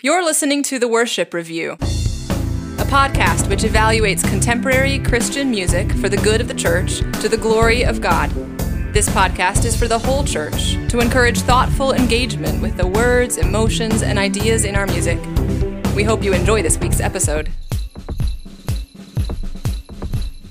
You're listening to The Worship Review, a podcast which evaluates contemporary Christian music for the good of the church to the glory of God. This podcast is for the whole church to encourage thoughtful engagement with the words, emotions, and ideas in our music. We hope you enjoy this week's episode.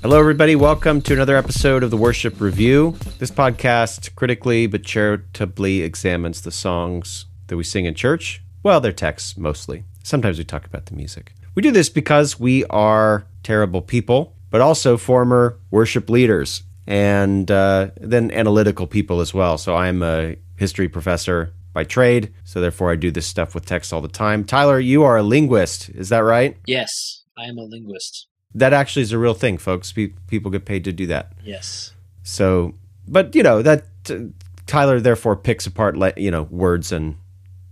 Hello, everybody. Welcome to another episode of the Worship Review. This podcast critically but charitably examines the songs that we sing in church. Well, their texts mostly. Sometimes we talk about the music. We do this because we are terrible people, but also former worship leaders and uh, then analytical people as well. So I'm a history professor by trade, so therefore I do this stuff with text all the time. Tyler, you are a linguist, is that right? Yes, I am a linguist. That actually is a real thing, folks. Pe- people get paid to do that. Yes. So, but you know that uh, Tyler therefore picks apart, le- you know, words and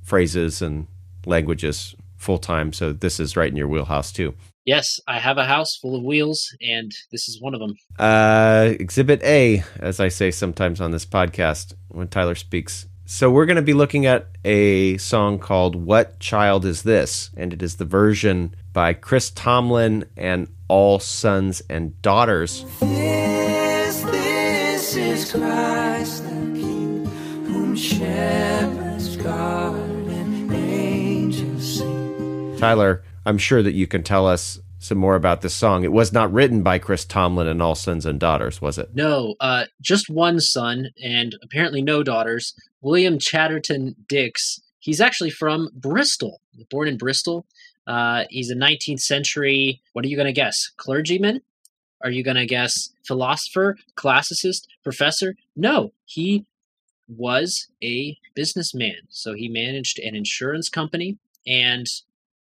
phrases and languages full time. So this is right in your wheelhouse too. Yes, I have a house full of wheels, and this is one of them. Uh, exhibit A, as I say sometimes on this podcast when Tyler speaks. So we're going to be looking at a song called "What Child Is This," and it is the version by Chris Tomlin and All Sons and Daughters. This, this is Christ the King, whom shepherds guard and angels sing. Tyler, I'm sure that you can tell us some more about this song. It was not written by Chris Tomlin and All Sons and Daughters, was it? No, uh, just one son, and apparently no daughters. William Chatterton Dix. He's actually from Bristol, born in Bristol. Uh, he's a 19th century, what are you going to guess? Clergyman? Are you going to guess philosopher, classicist, professor? No, he was a businessman. So he managed an insurance company and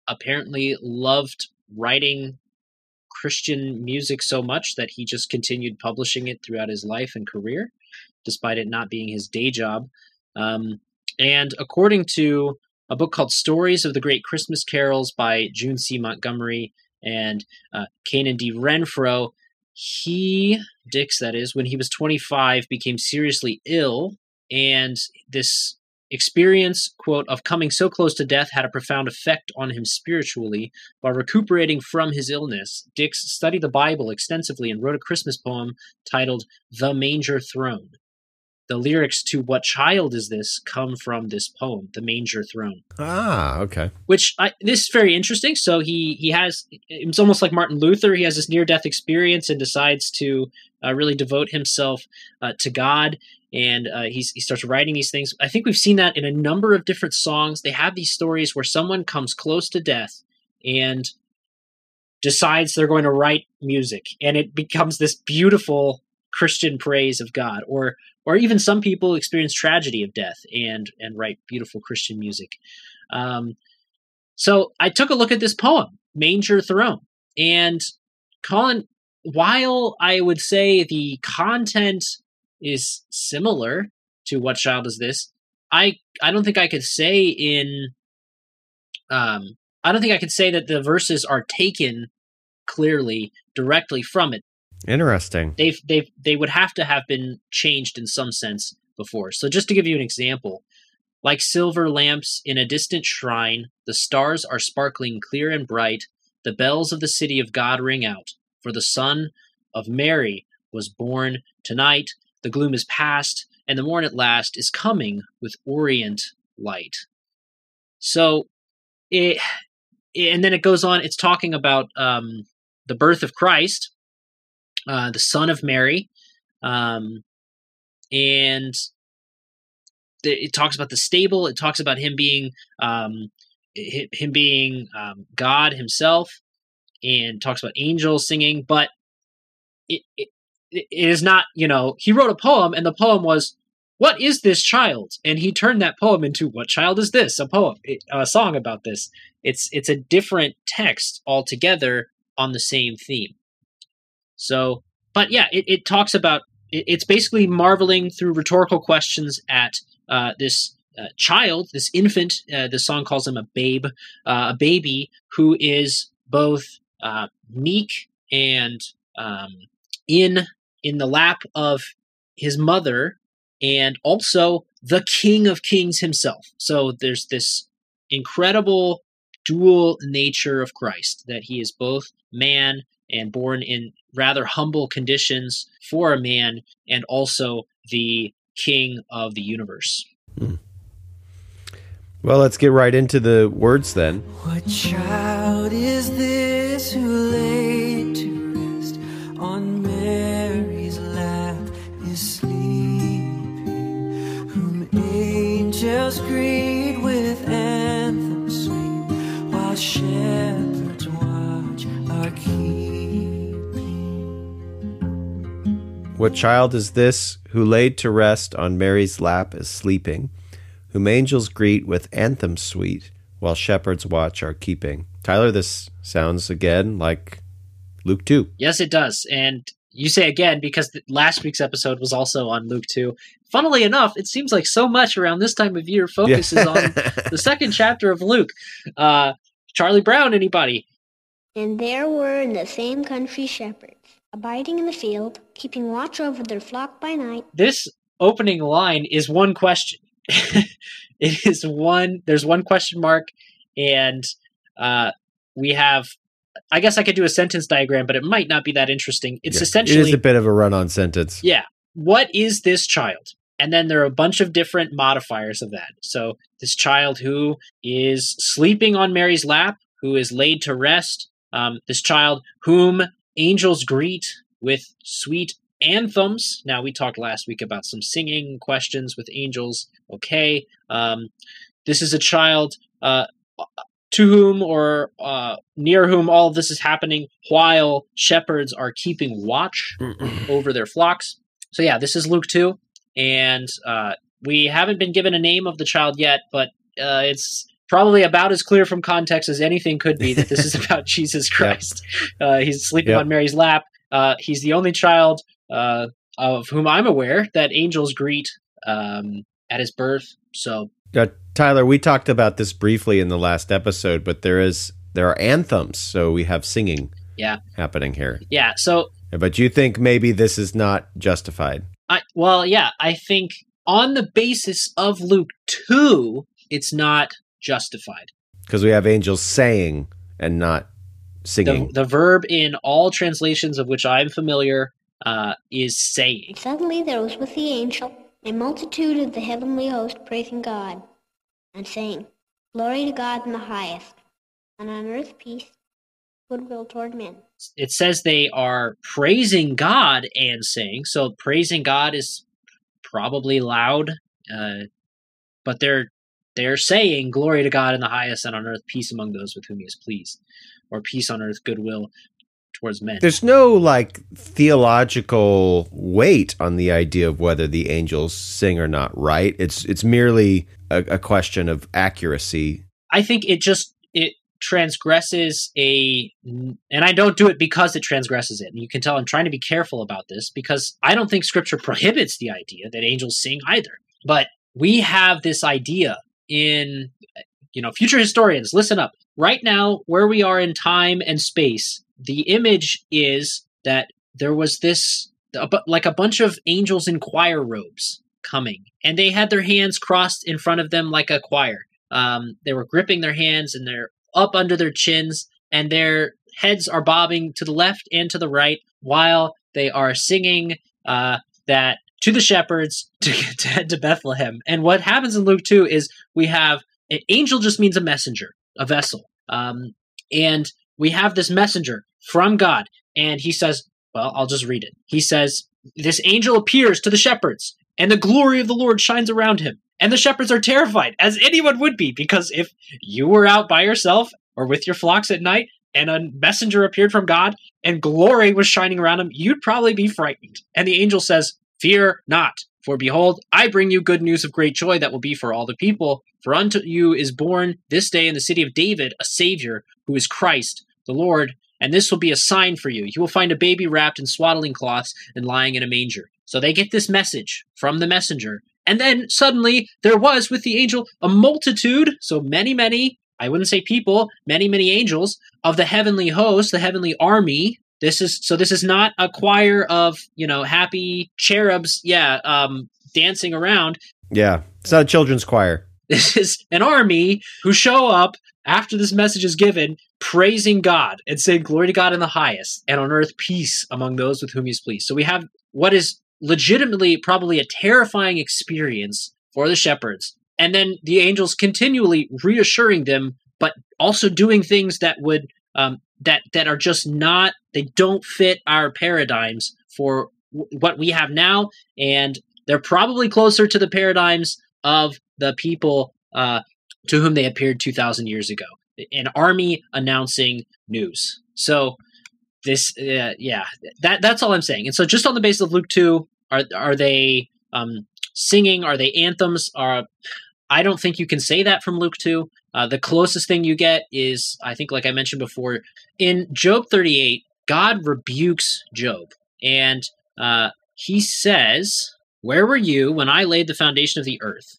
apparently loved writing Christian music so much that he just continued publishing it throughout his life and career, despite it not being his day job. Um, and according to a book called Stories of the Great Christmas Carols by June C. Montgomery and uh, Kanan D. Renfro, he, Dix, that is, when he was 25, became seriously ill. And this experience, quote, of coming so close to death had a profound effect on him spiritually. While recuperating from his illness, Dix studied the Bible extensively and wrote a Christmas poem titled The Manger Throne. The lyrics to What Child Is This come from this poem, The Manger Throne Ah, okay. which I, this is very interesting. So he he has it's almost like Martin Luther. He has this near death experience and decides to uh, really devote himself uh, to God. And uh, he's, he starts writing these things. I think we've seen that in a number of different songs. They have these stories where someone comes close to death and decides they're going to write music, and it becomes this beautiful Christian praise of God. Or or even some people experience tragedy of death and and write beautiful Christian music. Um, so I took a look at this poem, Manger Throne, and Colin. While I would say the content is similar to what child is this, I I don't think I could say in um I don't think I could say that the verses are taken clearly directly from it Interesting. they've they they would have to have been changed in some sense before. So just to give you an example, like silver lamps in a distant shrine, the stars are sparkling clear and bright. The bells of the city of God ring out, for the Son of Mary was born tonight. The gloom is past, and the morn at last is coming with orient light. So, it, and then it goes on. It's talking about um, the birth of Christ, uh, the son of Mary, um, and the, it talks about the stable. It talks about him being um, him being um, God himself, and talks about angels singing. But it, it it is not. You know, he wrote a poem, and the poem was. What is this child? And he turned that poem into "What child is this?" A poem, a song about this. It's it's a different text altogether on the same theme. So, but yeah, it, it talks about it, it's basically marveling through rhetorical questions at uh, this uh, child, this infant. Uh, the song calls him a babe, uh, a baby who is both uh, meek and um, in in the lap of his mother, and also the King of Kings himself. So there's this incredible dual nature of Christ, that he is both man and born in rather humble conditions for a man, and also the king of the universe. Hmm. Well, let's get right into the words then. What child is this who laid What child is this who laid to rest on Mary's lap is sleeping, whom angels greet with anthems sweet, while shepherds watch are keeping? Tyler, this sounds again like Luke 2. Yes, it does. And you say again because th- last week's episode was also on Luke 2. Funnily enough, it seems like so much around this time of year focuses on the second chapter of Luke. Uh, Charlie Brown, anybody? And there were in the same country shepherds, abiding in the field, keeping watch over their flock by night. This opening line is one question. it is one, there's one question mark, and uh, we have, I guess I could do a sentence diagram, but it might not be that interesting. It's Yeah. essentially. It is a bit of a run on sentence. Yeah. What is this child? And then there are a bunch of different modifiers of that. So this child who is sleeping on Mary's lap, who is laid to rest, um, this child whom angels greet with sweet anthems. Now we talked last week about some singing questions with angels. Okay. Um, this is a child uh, to whom or uh, near whom all of this is happening while shepherds are keeping watch over their flocks. So yeah, this is Luke two, and uh, we haven't been given a name of the child yet, but uh, it's probably about as clear from context as anything could be that this is about Jesus Christ. Uh, he's sleeping Yep. on Mary's lap. Uh, he's the only child uh, of whom I'm aware that angels greet um, at his birth. So Uh, Tyler, we talked about this briefly in the last episode, but there is there are anthems, so we have singing Yeah. happening here. yeah, so But you think maybe this is not justified. I well, yeah, I think on the basis of Luke two, it's not justified. Because we have angels saying and not singing. The, the verb in all translations of which I'm familiar uh, is saying. And suddenly there was with the angel a multitude of the heavenly host praising God, and saying, Glory to God in the highest, and on earth peace, goodwill toward men. It says they are praising God and saying. So praising God is probably loud, uh, but they're they're saying glory to God in the highest and on earth peace among those with whom He is pleased, or peace on earth goodwill towards men. There's no like theological weight on the idea of whether the angels sing or not, right? It's it's merely a, a question of accuracy. I think it just it transgresses a and I don't do it because it transgresses it. And you can tell I'm trying to be careful about this because I don't think scripture prohibits the idea that angels sing either. But we have this idea in you know future historians listen up. Right now where we are in time and space, the image is that there was this like a bunch of angels in choir robes coming and they had their hands crossed in front of them like a choir um, they were gripping their hands and they're up under their chins, and their heads are bobbing to the left and to the right while they are singing uh, that to the shepherds to, to head to Bethlehem. And what happens in Luke 2 is we have an angel just means a messenger, a vessel. Um, and we have this messenger from God, and he says, Well, I'll just read it. He says, This angel appears to the shepherds, and the glory of the Lord shines around him. And the shepherds are terrified, as anyone would be, because if you were out by yourself or with your flocks at night and a messenger appeared from God and glory was shining around him, you'd probably be frightened. And the angel says, Fear not, for behold, I bring you good news of great joy that will be for all the people. For unto you is born this day in the city of David a Savior, who is Christ the Lord. And this will be a sign for you. You will find a baby wrapped in swaddling cloths and lying in a manger. So they get this message from the messenger. And then suddenly there was with the angel a multitude, so many, many, I wouldn't say people, many, many angels of the heavenly host, the heavenly army. This is so this is not a choir of, you know, happy cherubs, yeah, um, dancing around. Yeah, it's not a children's choir. This is an army who show up after this message is given, praising God and saying, Glory to God in the highest, and on earth peace among those with whom he's pleased. So we have what is legitimately probably a terrifying experience for the shepherds. And then the angels continually reassuring them, but also doing things that would um, that that are just not they don't fit our paradigms for w- what we have now, and they're probably closer to the paradigms of the people uh, to whom they appeared two thousand years ago. An army announcing news. So this, uh, yeah, that that's all I'm saying. And so, just on the basis of Luke two, are are they um, singing? Are they anthems? Are I don't think you can say that from Luke 2. Uh, the closest thing you get is, I think, like I mentioned before, in Job 38, God rebukes Job. And uh, he says, Where were you when I laid the foundation of the earth?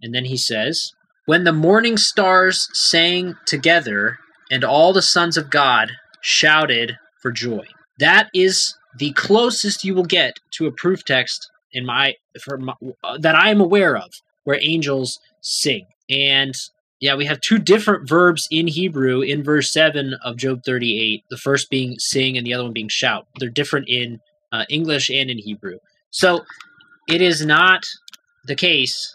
And then he says, When the morning stars sang together and all the sons of God shouted for joy. That is the closest you will get to a proof text in my, for my, uh, that I am aware of where angels sing. And yeah, we have two different verbs in Hebrew in verse 7 of Job 38, the first being sing and the other one being shout. They're different in uh, English and in Hebrew. So it is not the case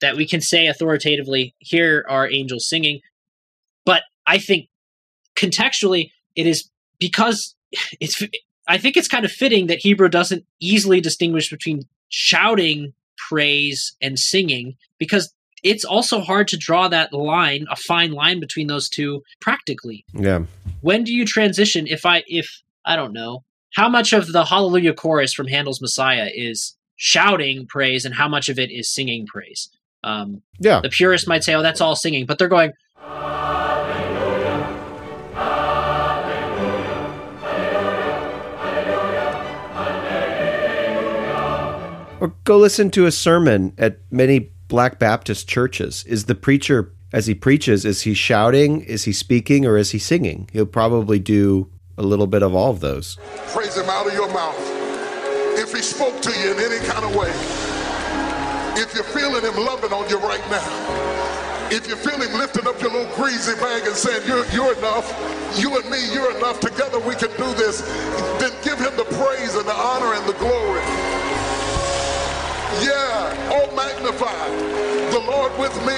that we can say authoritatively, here are angels singing. But I think contextually, it is because it's, I think it's kind of fitting that Hebrew doesn't easily distinguish between shouting praise and singing because it's also hard to draw that line a fine line between those two practically Yeah. when do you transition if i if i don't know how much of the hallelujah chorus from handel's messiah is shouting praise and how much of it is singing praise um, Yeah. the purist might say oh that's all singing but they're going Or go listen to a sermon at many Black Baptist churches. Is the preacher, as he preaches, is he shouting, is he speaking, or is he singing? He'll probably do a little bit of all of those. Praise him out of your mouth. If he spoke to you in any kind of way, if you're feeling him loving on you right now, if you feel him lifting up your little greasy bag and saying, you're, you're enough, you and me, you're enough, together we can do this, then give him the praise and the honor and the glory. Yeah, oh magnify the Lord with me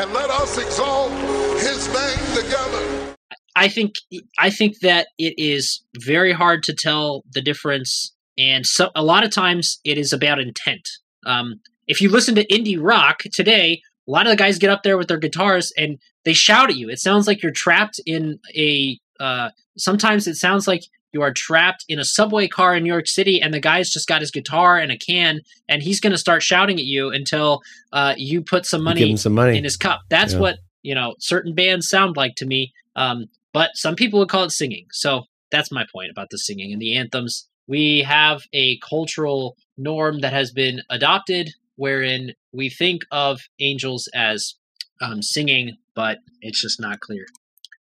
and let us exalt his name together. I think I think that it is very hard to tell the difference, and so a lot of times it is about intent. Um, if you listen to indie rock today, a lot of the guys get up there with their guitars and they shout at you. It sounds like you're trapped in a. Uh, sometimes it sounds like you are trapped in a subway car in New York City, and the guy's just got his guitar and a can, and he's going to start shouting at you until uh, you put some money, some money. in his cup. That's Yeah. what you know certain bands sound like to me. Um, but some people would call it singing. So that's my point about the singing and the anthems. We have a cultural norm that has been adopted wherein we think of angels as um, singing, but it's just not clear.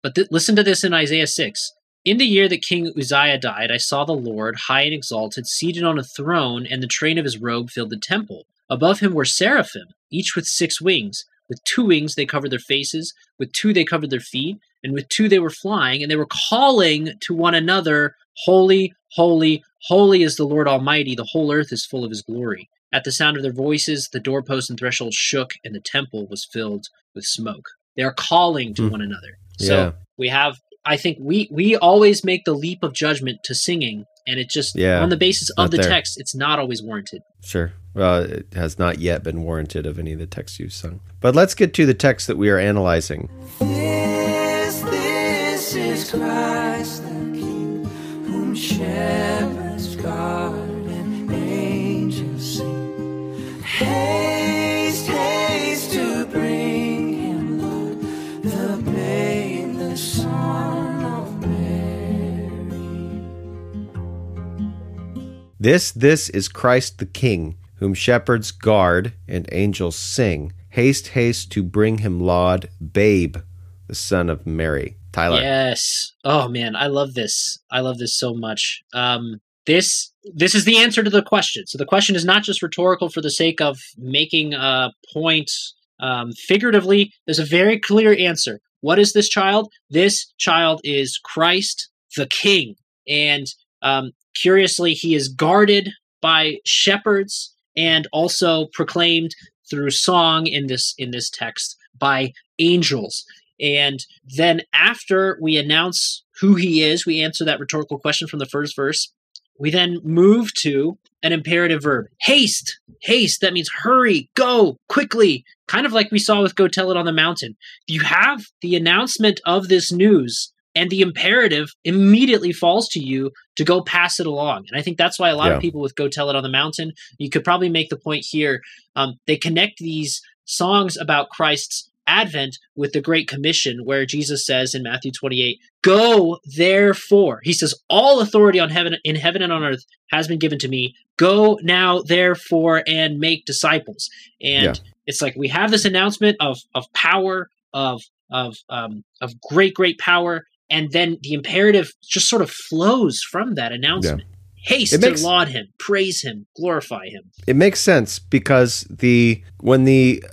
But th- listen to this in Isaiah 6. In the year that King Uzziah died, I saw the Lord, high and exalted, seated on a throne, and the train of his robe filled the temple. Above him were seraphim, each with six wings. With two wings they covered their faces, with two they covered their feet, and with two they were flying, and they were calling to one another, Holy, holy, holy is the Lord Almighty, the whole earth is full of his glory. At the sound of their voices, the doorposts and thresholds shook, and the temple was filled with smoke. They are calling to Hmm. one another. Yeah. So we have I think we we always make the leap of judgment to singing, and it just Yeah, on the basis of the there. text, it's not always warranted. Sure. Well, it has not yet been warranted of any of the texts you've sung. But let's get to the text that we are analyzing. This, this is Christ the King, whom shepherds guard and angels sing. Haste, haste This, this is Christ the King, whom shepherds guard and angels sing. Haste, haste to bring him laud, babe, the son of Mary. Tyler. Yes. Oh man, I love this. I love this so much. Um, this this is the answer to the question. So the question is not just rhetorical for the sake of making a point Um, figuratively, there's a very clear answer. What is this child? This child is Christ the King. And um, curiously, he is guarded by shepherds and also proclaimed through song in this in this text by angels. And then after we announce who he is, we answer that rhetorical question from the first verse. We then move to an imperative verb. Haste. Haste. That means hurry, go, quickly. Kind of like we saw with Go Tell It on the Mountain. You have the announcement of this news, and the imperative immediately falls to you to go pass it along. And I think that's why a lot Yeah. of people with Go Tell It on the Mountain, you could probably make the point here, um, they connect these songs about Christ's advent with the great commission where jesus says in matthew 28 go therefore he says all authority on heaven in heaven and on earth has been given to me go now therefore and make disciples and Yeah. it's like we have this announcement of of power of of um of great great power and then the imperative just sort of flows from that announcement. Haste It makes- to laud him praise him glorify him. It makes sense because the when the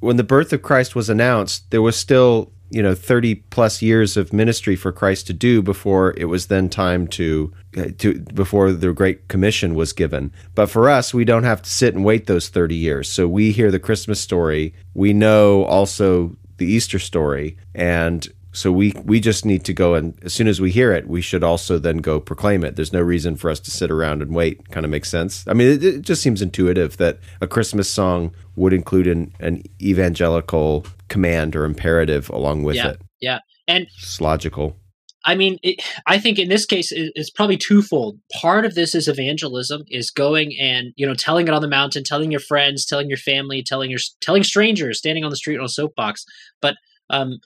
when the birth of Christ was announced, there was still you know 30 plus years of ministry for Christ to do before it was then time to uh, to before the great commission was given. But for us, we don't have to sit and wait those 30 years. So we hear the Christmas story, we know also the Easter story. And so we we just need to go and as soon as we hear it, we should also then go proclaim it. There's no reason for us to sit around and wait. Kind of makes sense. I mean, it, it just seems intuitive that a Christmas song would include an, an evangelical command or imperative along with yeah it. yeah and It's logical. I mean, it, I think in this case it's probably twofold. Part of this is evangelism, is going and you know telling it on the mountain, telling your friends, telling your family, telling your telling strangers, standing on the street on a soapbox. But um,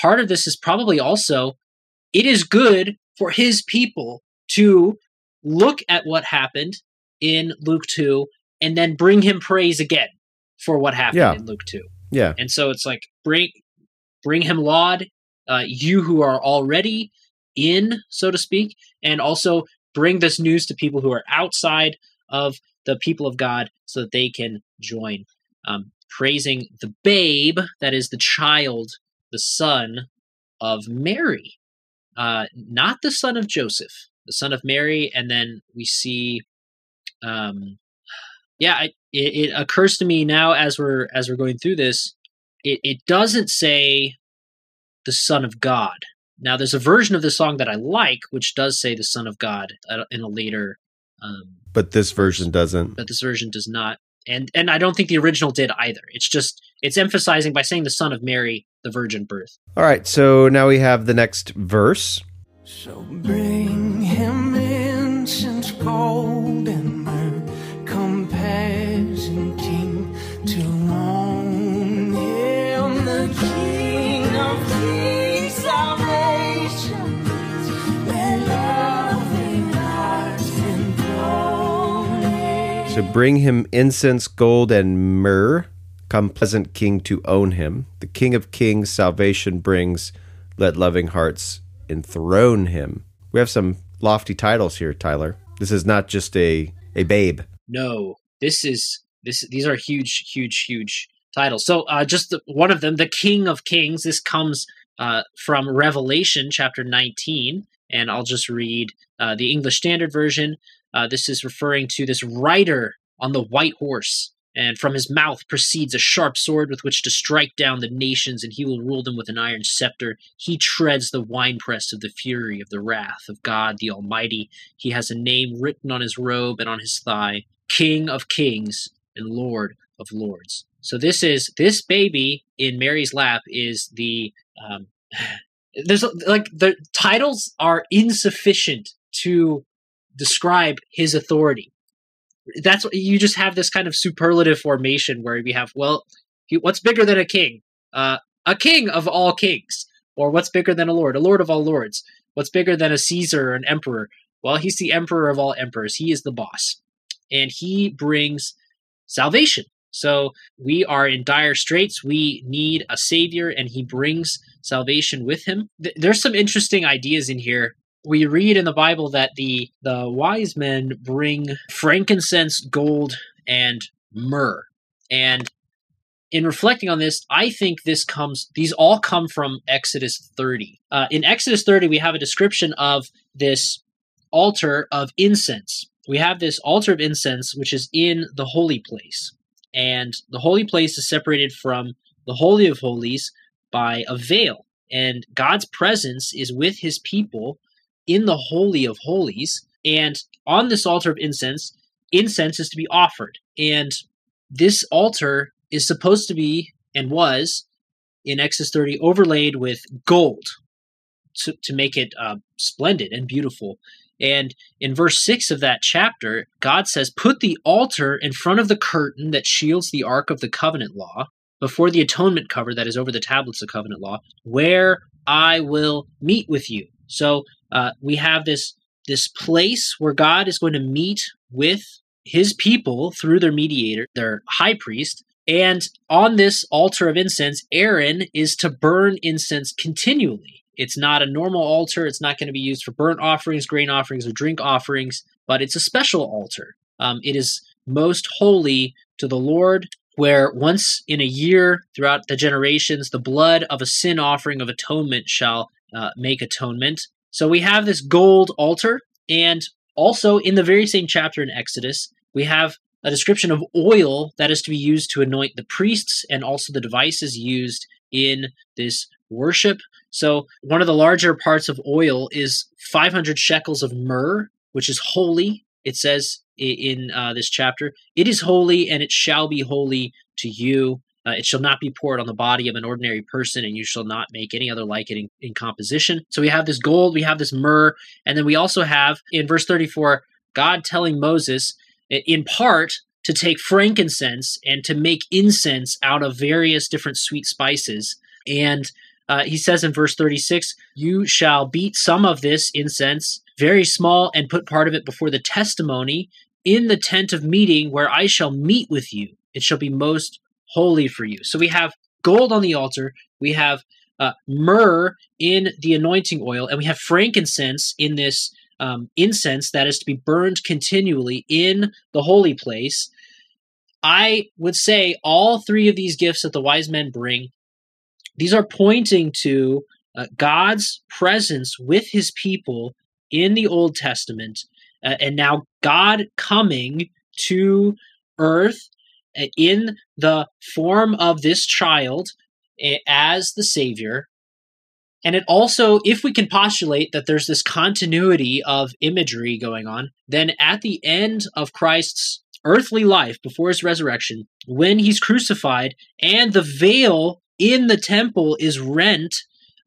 part of this is probably also it is good for His people to look at what happened in Luke two and then bring Him praise again for what happened Yeah. in Luke two. Yeah. And so it's like bring bring him laud, uh, you who are already in, so to speak, and also bring this news to people who are outside of the people of God so that they can join. Um, praising the babe, that is the child, the son of Mary, uh, not the son of Joseph, the son of Mary. And then we see, um, yeah, I, it, it occurs to me now as we're as we're going through this, it, it doesn't say the Son of God. Now, there's a version of the song that I like, which does say the Son of God in a later, um, But this version doesn't. but this version does not. And and I don't think the original did either. It's just it's emphasizing by saying the Son of Mary, the virgin birth. All right. So now we have the next verse. So bring him incense, gold, and myrrh, compassion, King, to own him, the King of Kings, salvation, let loving hearts enthrone him. So bring him incense, gold, and myrrh. Come, pleasant king, to own him. The King of kings salvation brings. Let loving hearts enthrone him. We have some lofty titles here, Tyler. This is not just a, a babe. No, this is this. These are huge, huge, huge titles. So uh, just the, one of them, the King of Kings. This comes uh, from Revelation chapter 19, and I'll just read uh, the English Standard Version. Uh, this is referring to this rider on the white horse, and from his mouth proceeds a sharp sword with which to strike down the nations, and he will rule them with an iron scepter. He treads the winepress of the fury of the wrath of God the Almighty. He has a name written on his robe and on his thigh King of Kings and Lord of Lords. So this is this baby in Mary's lap is the um, there's like the titles are insufficient to describe his authority. That's what you just have this kind of superlative formation where we have well, what's bigger than a king? Uh, a king of all kings, or what's bigger than a lord? A lord of all lords. What's bigger than a Caesar or an emperor? Well, he's the emperor of all emperors. He is the boss, and he brings salvation. So we are in dire straits. We need a savior, and he brings salvation with him. Th- there's some interesting ideas in here. We read in the Bible that the the wise men bring frankincense, gold, and myrrh, and in reflecting on this, I think this comes, these all come from Exodus 30. Uh, in Exodus 30, we have a description of this altar of incense. We have this altar of incense, which is in the holy place. And the holy place is separated from the Holy of Holies by a veil. And God's presence is with his people in the Holy of Holies. And on this altar of incense, incense is to be offered. And this altar is supposed to be and was in Exodus 30 overlaid with gold to, to make it uh, splendid and beautiful. And in verse 6 of that chapter, God says, Put the altar in front of the curtain that shields the ark of the covenant law, before the atonement cover that is over the tablets of covenant law, where I will meet with you. So uh, we have this this place where God is going to meet with his people through their mediator, their high priest. And on this altar of incense, Aaron is to burn incense continually. It's not a normal altar. It's not going to be used for burnt offerings, grain offerings, or drink offerings, but it's a special altar. Um, it is most holy to the Lord, where once in a year throughout the generations, the blood of a sin offering of atonement shall uh, make atonement. So we have this gold altar, and also in the very same chapter in Exodus, we have a description of oil that is to be used to anoint the priests and also the devices used in this worship. So, one of the larger parts of oil is 500 shekels of myrrh, which is holy. It says in uh, this chapter, It is holy and it shall be holy to you. Uh, it shall not be poured on the body of an ordinary person, and you shall not make any other like it in, in composition. So we have this gold, we have this myrrh, and then we also have in verse 34 God telling Moses, in part, to take frankincense and to make incense out of various different sweet spices. And uh, he says in verse 36 You shall beat some of this incense very small and put part of it before the testimony in the tent of meeting where I shall meet with you. It shall be most holy for you. So we have gold on the altar, we have uh, myrrh in the anointing oil, and we have frankincense in this um, incense that is to be burned continually in the holy place. I would say all three of these gifts that the wise men bring, these are pointing to uh, God's presence with his people in the Old Testament, uh, and now God coming to earth in the form of this child as the Savior. And it also, if we can postulate that there's this continuity of imagery going on, then at the end of Christ's earthly life before his resurrection, when he's crucified and the veil in the temple is rent,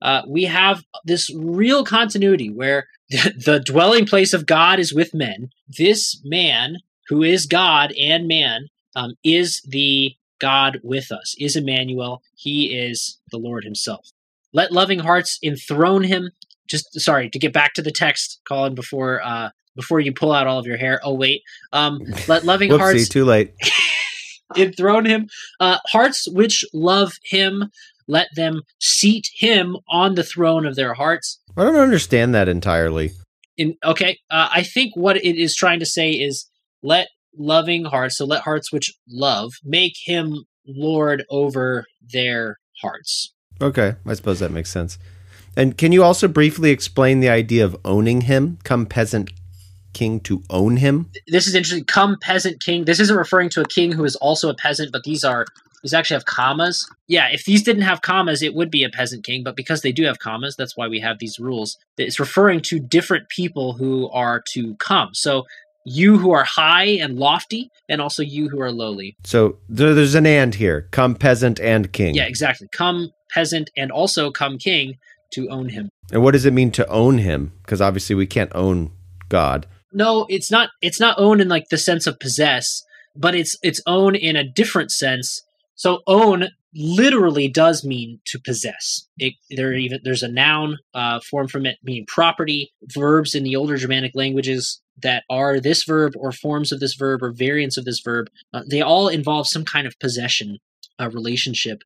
uh, we have this real continuity where the, the dwelling place of God is with men. This man, who is God and man, um, is the God with us, is Emmanuel. He is the Lord himself. Let loving hearts enthrone him. Just sorry to get back to the text, Colin, before uh, before you pull out all of your hair. Oh wait, um, let loving Whoopsie, hearts too late. enthrone him. Uh, hearts which love him, let them seat him on the throne of their hearts. I don't understand that entirely. In okay, uh, I think what it is trying to say is let loving hearts, so let hearts which love, make him lord over their hearts. Okay, I suppose that makes sense. And can you also briefly explain the idea of owning him? Come peasant king to own him? This is interesting. Come peasant king. This isn't referring to a king who is also a peasant, but these are these actually have commas. Yeah, if these didn't have commas, it would be a peasant king, but because they do have commas, that's why we have these rules. It's referring to different people who are to come. So you who are high and lofty, and also you who are lowly. So there, there's an and here. Come peasant and king. Yeah, exactly. Come peasant and also come king to own him. And what does it mean to own him? Because obviously we can't own God. No, it's not it's not own in like the sense of possess, but it's it's own in a different sense. So own literally does mean to possess. It, there even there's a noun uh, form from it meaning property. Verbs in the older Germanic languages that are this verb or forms of this verb or variants of this verb, uh, they all involve some kind of possession uh, relationship.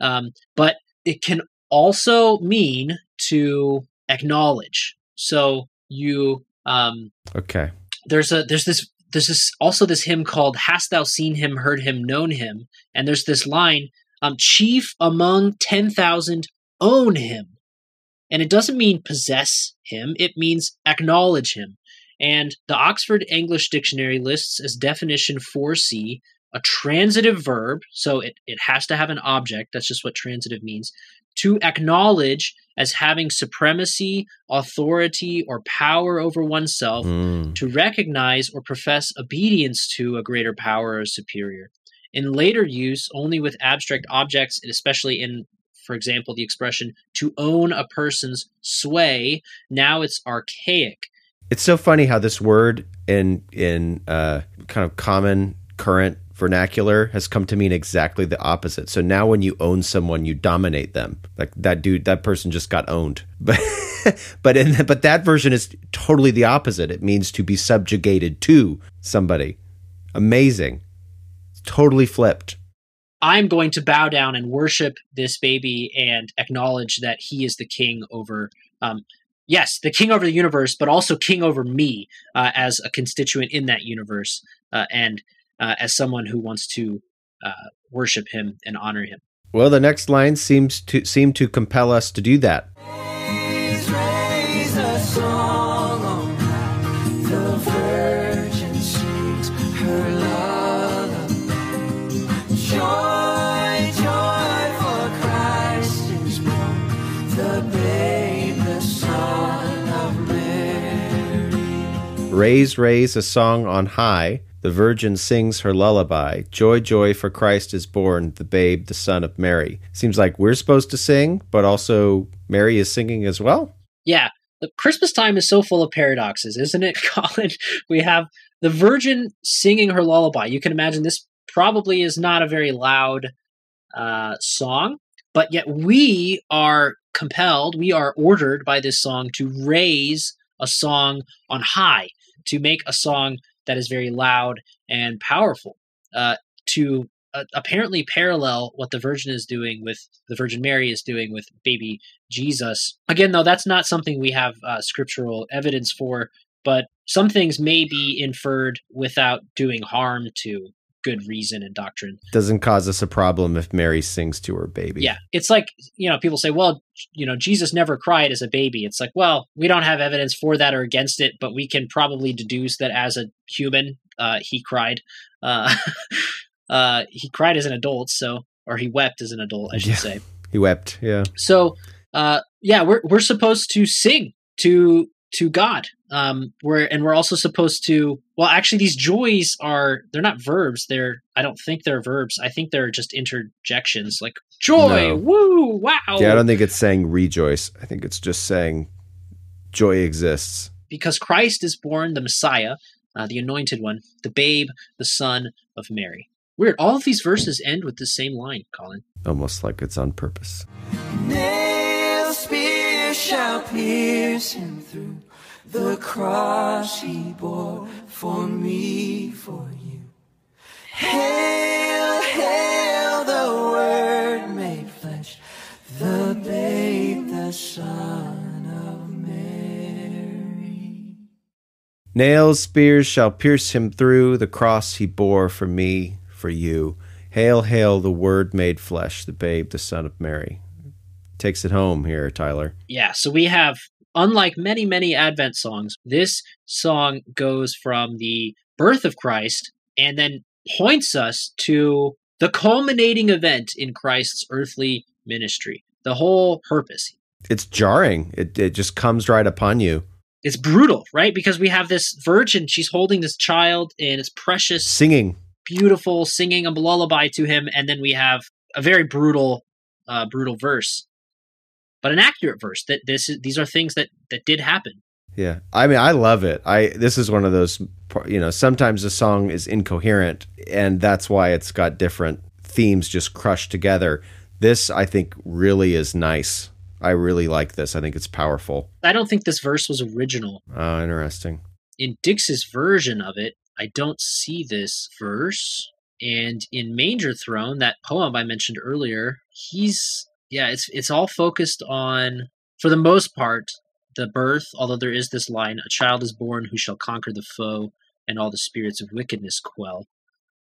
Um, but it can also mean to acknowledge. So you um, Okay. there's a there's this there's this also this hymn called "Hast Thou Seen Him, Heard Him, Known Him?" And there's this line, um, "Chief among ten thousand, own Him." And it doesn't mean possess Him; it means acknowledge Him. And the Oxford English Dictionary lists as definition 4c a transitive verb, so it, it has to have an object. That's just what transitive means. To acknowledge as having supremacy, authority, or power over oneself, Mm. to recognize or profess obedience to a greater power or superior. In later use, only with abstract objects, and especially in, for example, the expression to own a person's sway, now it's archaic. It's so funny how this word in in uh, kind of common current vernacular has come to mean exactly the opposite. So now when you own someone, you dominate them. Like that dude, that person just got owned. But but in but that version is totally the opposite. It means to be subjugated to somebody. Amazing. It's totally flipped. I'm going to bow down and worship this baby and acknowledge that he is the king over, um, yes, the king over the universe, but also king over me uh, as a constituent in that universe uh, and uh, as someone who wants to uh, worship him and honor him. Well, the next line seems to seem to compel us to do that. Raise, raise a song on high. The Virgin sings her lullaby. Joy, joy, for Christ is born, the babe, the Son of Mary. Seems like we're supposed to sing, but also Mary is singing as well. Yeah, the Christmas time is so full of paradoxes, isn't it, Colin? We have the Virgin singing her lullaby. You can imagine this probably is not a very loud uh, song, but yet we are compelled, we are ordered by this song to raise a song on high, to make a song that is very loud and powerful, uh, to uh, apparently parallel what the Virgin is doing with the Virgin Mary is doing with baby Jesus. Again, though, that's not something we have uh, scriptural evidence for, but some things may be inferred without doing harm to good reason and doctrine. Doesn't cause us a problem if Mary sings to her baby. Yeah, it's like you know people say, well, you know, Jesus never cried as a baby. It's like, well, we don't have evidence for that or against it, but we can probably deduce that as a human, uh, he cried. Uh, uh, he cried as an adult, so or he wept as an adult, I should Yeah. say. He wept. Yeah. So, uh, yeah, we're we're supposed to sing to to God. Um, we're and we're also supposed to. Well, actually, these joys are they're not verbs. They're I don't think they're verbs. I think they're just interjections, like joy, No. woo, wow. Yeah, I don't think it's saying rejoice. I think it's just saying joy exists. because Christ is born, the Messiah, uh, the Anointed One, the Babe, the Son of Mary. Weird. All of these verses end with the same line, Colin. Almost like it's on purpose. Nail spear shall pierce him through the cross he bore for me, for you. Hail, hail, the Word made flesh, the babe, the Son of Mary. Nails, spears shall pierce him through. The cross he bore for me, for you. Hail, hail, the Word made flesh, the babe, the Son of Mary. Takes it home here, Tyler. Yeah, so we have, unlike many, many Advent songs, this song goes from the birth of Christ and then points us to the culminating event in Christ's earthly ministry. The whole purpose. It's jarring. It it just comes right upon you. It's brutal, right? Because we have this virgin, she's holding this child, and it's precious, Singing. beautiful, singing a lullaby to him, and then we have a very brutal, uh, brutal verse, but an accurate verse. That this is these are things that that did happen. Yeah. I mean, I love it. I this is one of those you know, sometimes a song is incoherent and that's why it's got different themes just crushed together. This I think really is nice. I really like this. I think it's powerful. I don't think this verse was original. Oh, interesting. In Dix's version of it, I don't see this verse. And in Manger Throne, that poem I mentioned earlier, he's yeah, it's it's all focused on for the most part the birth, although there is this line, a child is born who shall conquer the foe and all the spirits of wickedness quell.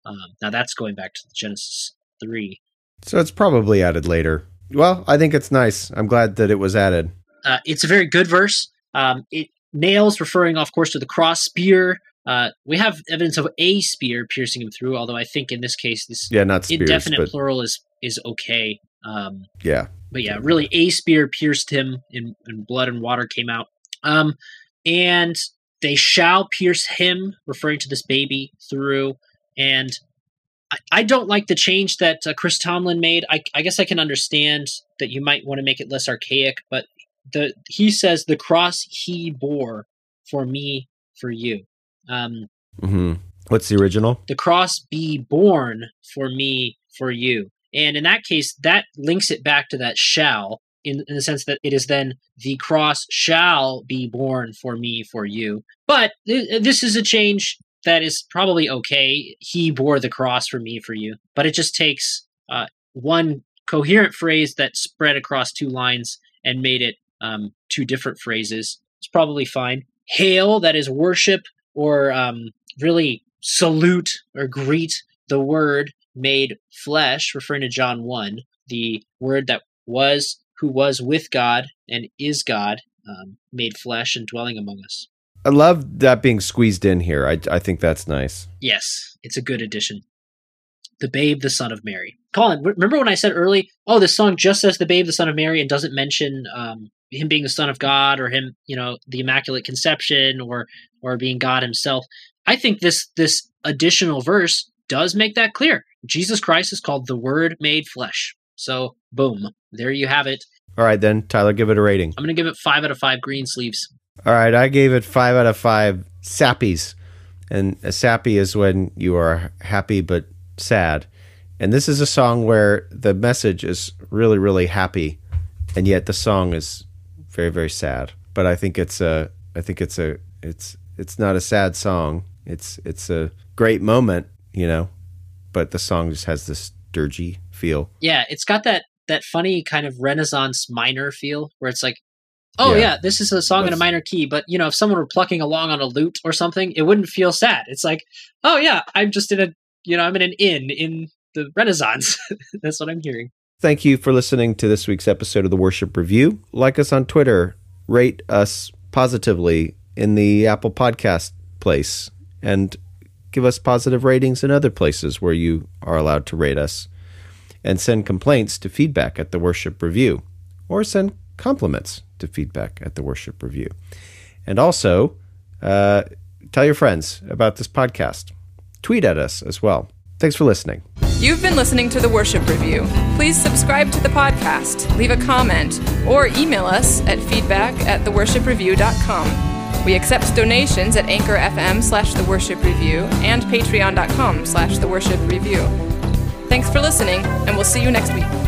Um, now that's going back to Genesis 3. So it's probably added later. Well, I think it's nice. I'm glad that it was added. Uh, it's a very good verse. Um, it nails, referring, of course, to the cross spear. Uh, we have evidence of a spear piercing him through, although I think in this case, this Yeah, not spears, indefinite plural is is okay. Um, yeah. but yeah, really, a spear pierced him, and, and blood and water came out. Um, and they shall pierce him, referring to this baby through. And I, I don't like the change that uh, Chris Tomlin made. I, I guess I can understand that you might want to make it less archaic, but the he says the cross he bore for me, for you. Um, hmm What's the original? the cross be borne for me for you and in that case that links it back to that shall in, in the sense that it is then the cross shall be borne for me for you. But th- this is a change that is probably okay. He bore the cross for me for you. But it just takes uh, one coherent phrase that spread across two lines and made it um, two different phrases. It's probably fine. Hail that is worship or um, really salute or greet the word made flesh, referring to John 1, the word that was, who was with God and is God, um, made flesh and dwelling among us. I love that being squeezed in here. I, I think that's nice. Yes, it's a good addition. The Babe, the Son of Mary. Colin, remember when I said early, oh, this song just says the Babe, the Son of Mary, and doesn't mention um, him being the Son of God or him, you know, the Immaculate Conception or or being God Himself. I think this this additional verse does make that clear. Jesus Christ is called the Word made flesh. So, boom, there you have it. All right, then, Tyler, give it a rating. I'm going to give it five out of five Greensleeves. All right, I gave it five out of five sappies. And a sappy is when you are happy but sad. And this is a song where the message is really, really happy, and yet the song is very, very sad. But I think it's a, I think it's a, it's, it's not a sad song. It's, it's a great moment, you know. But the song just has this dirgy feel. Yeah, it's got that that funny kind of Renaissance minor feel where it's like, oh Yeah. yeah, this is a song in a minor key, but you know, if someone were plucking along on a lute or something, it wouldn't feel sad. It's like, oh yeah, I'm just in a, you know, I'm in an inn in the Renaissance. That's what I'm hearing. Thank you for listening to this week's episode of the Worship Review. Like us on Twitter, rate us positively in the Apple Podcast place, and give us positive ratings in other places where you are allowed to rate us. And send complaints to feedback at the Worship Review, or send compliments to feedback at the Worship Review. And also, uh, tell your friends about this podcast. Tweet at us as well. Thanks for listening. You've been listening to the Worship Review. Please subscribe to the podcast, leave a comment, or email us at feedback at theworshipreview.com. We accept donations at Anchor FM slash The Worship Review and patreon.com slash The Worship Review. Thanks for listening, and we'll see you next week.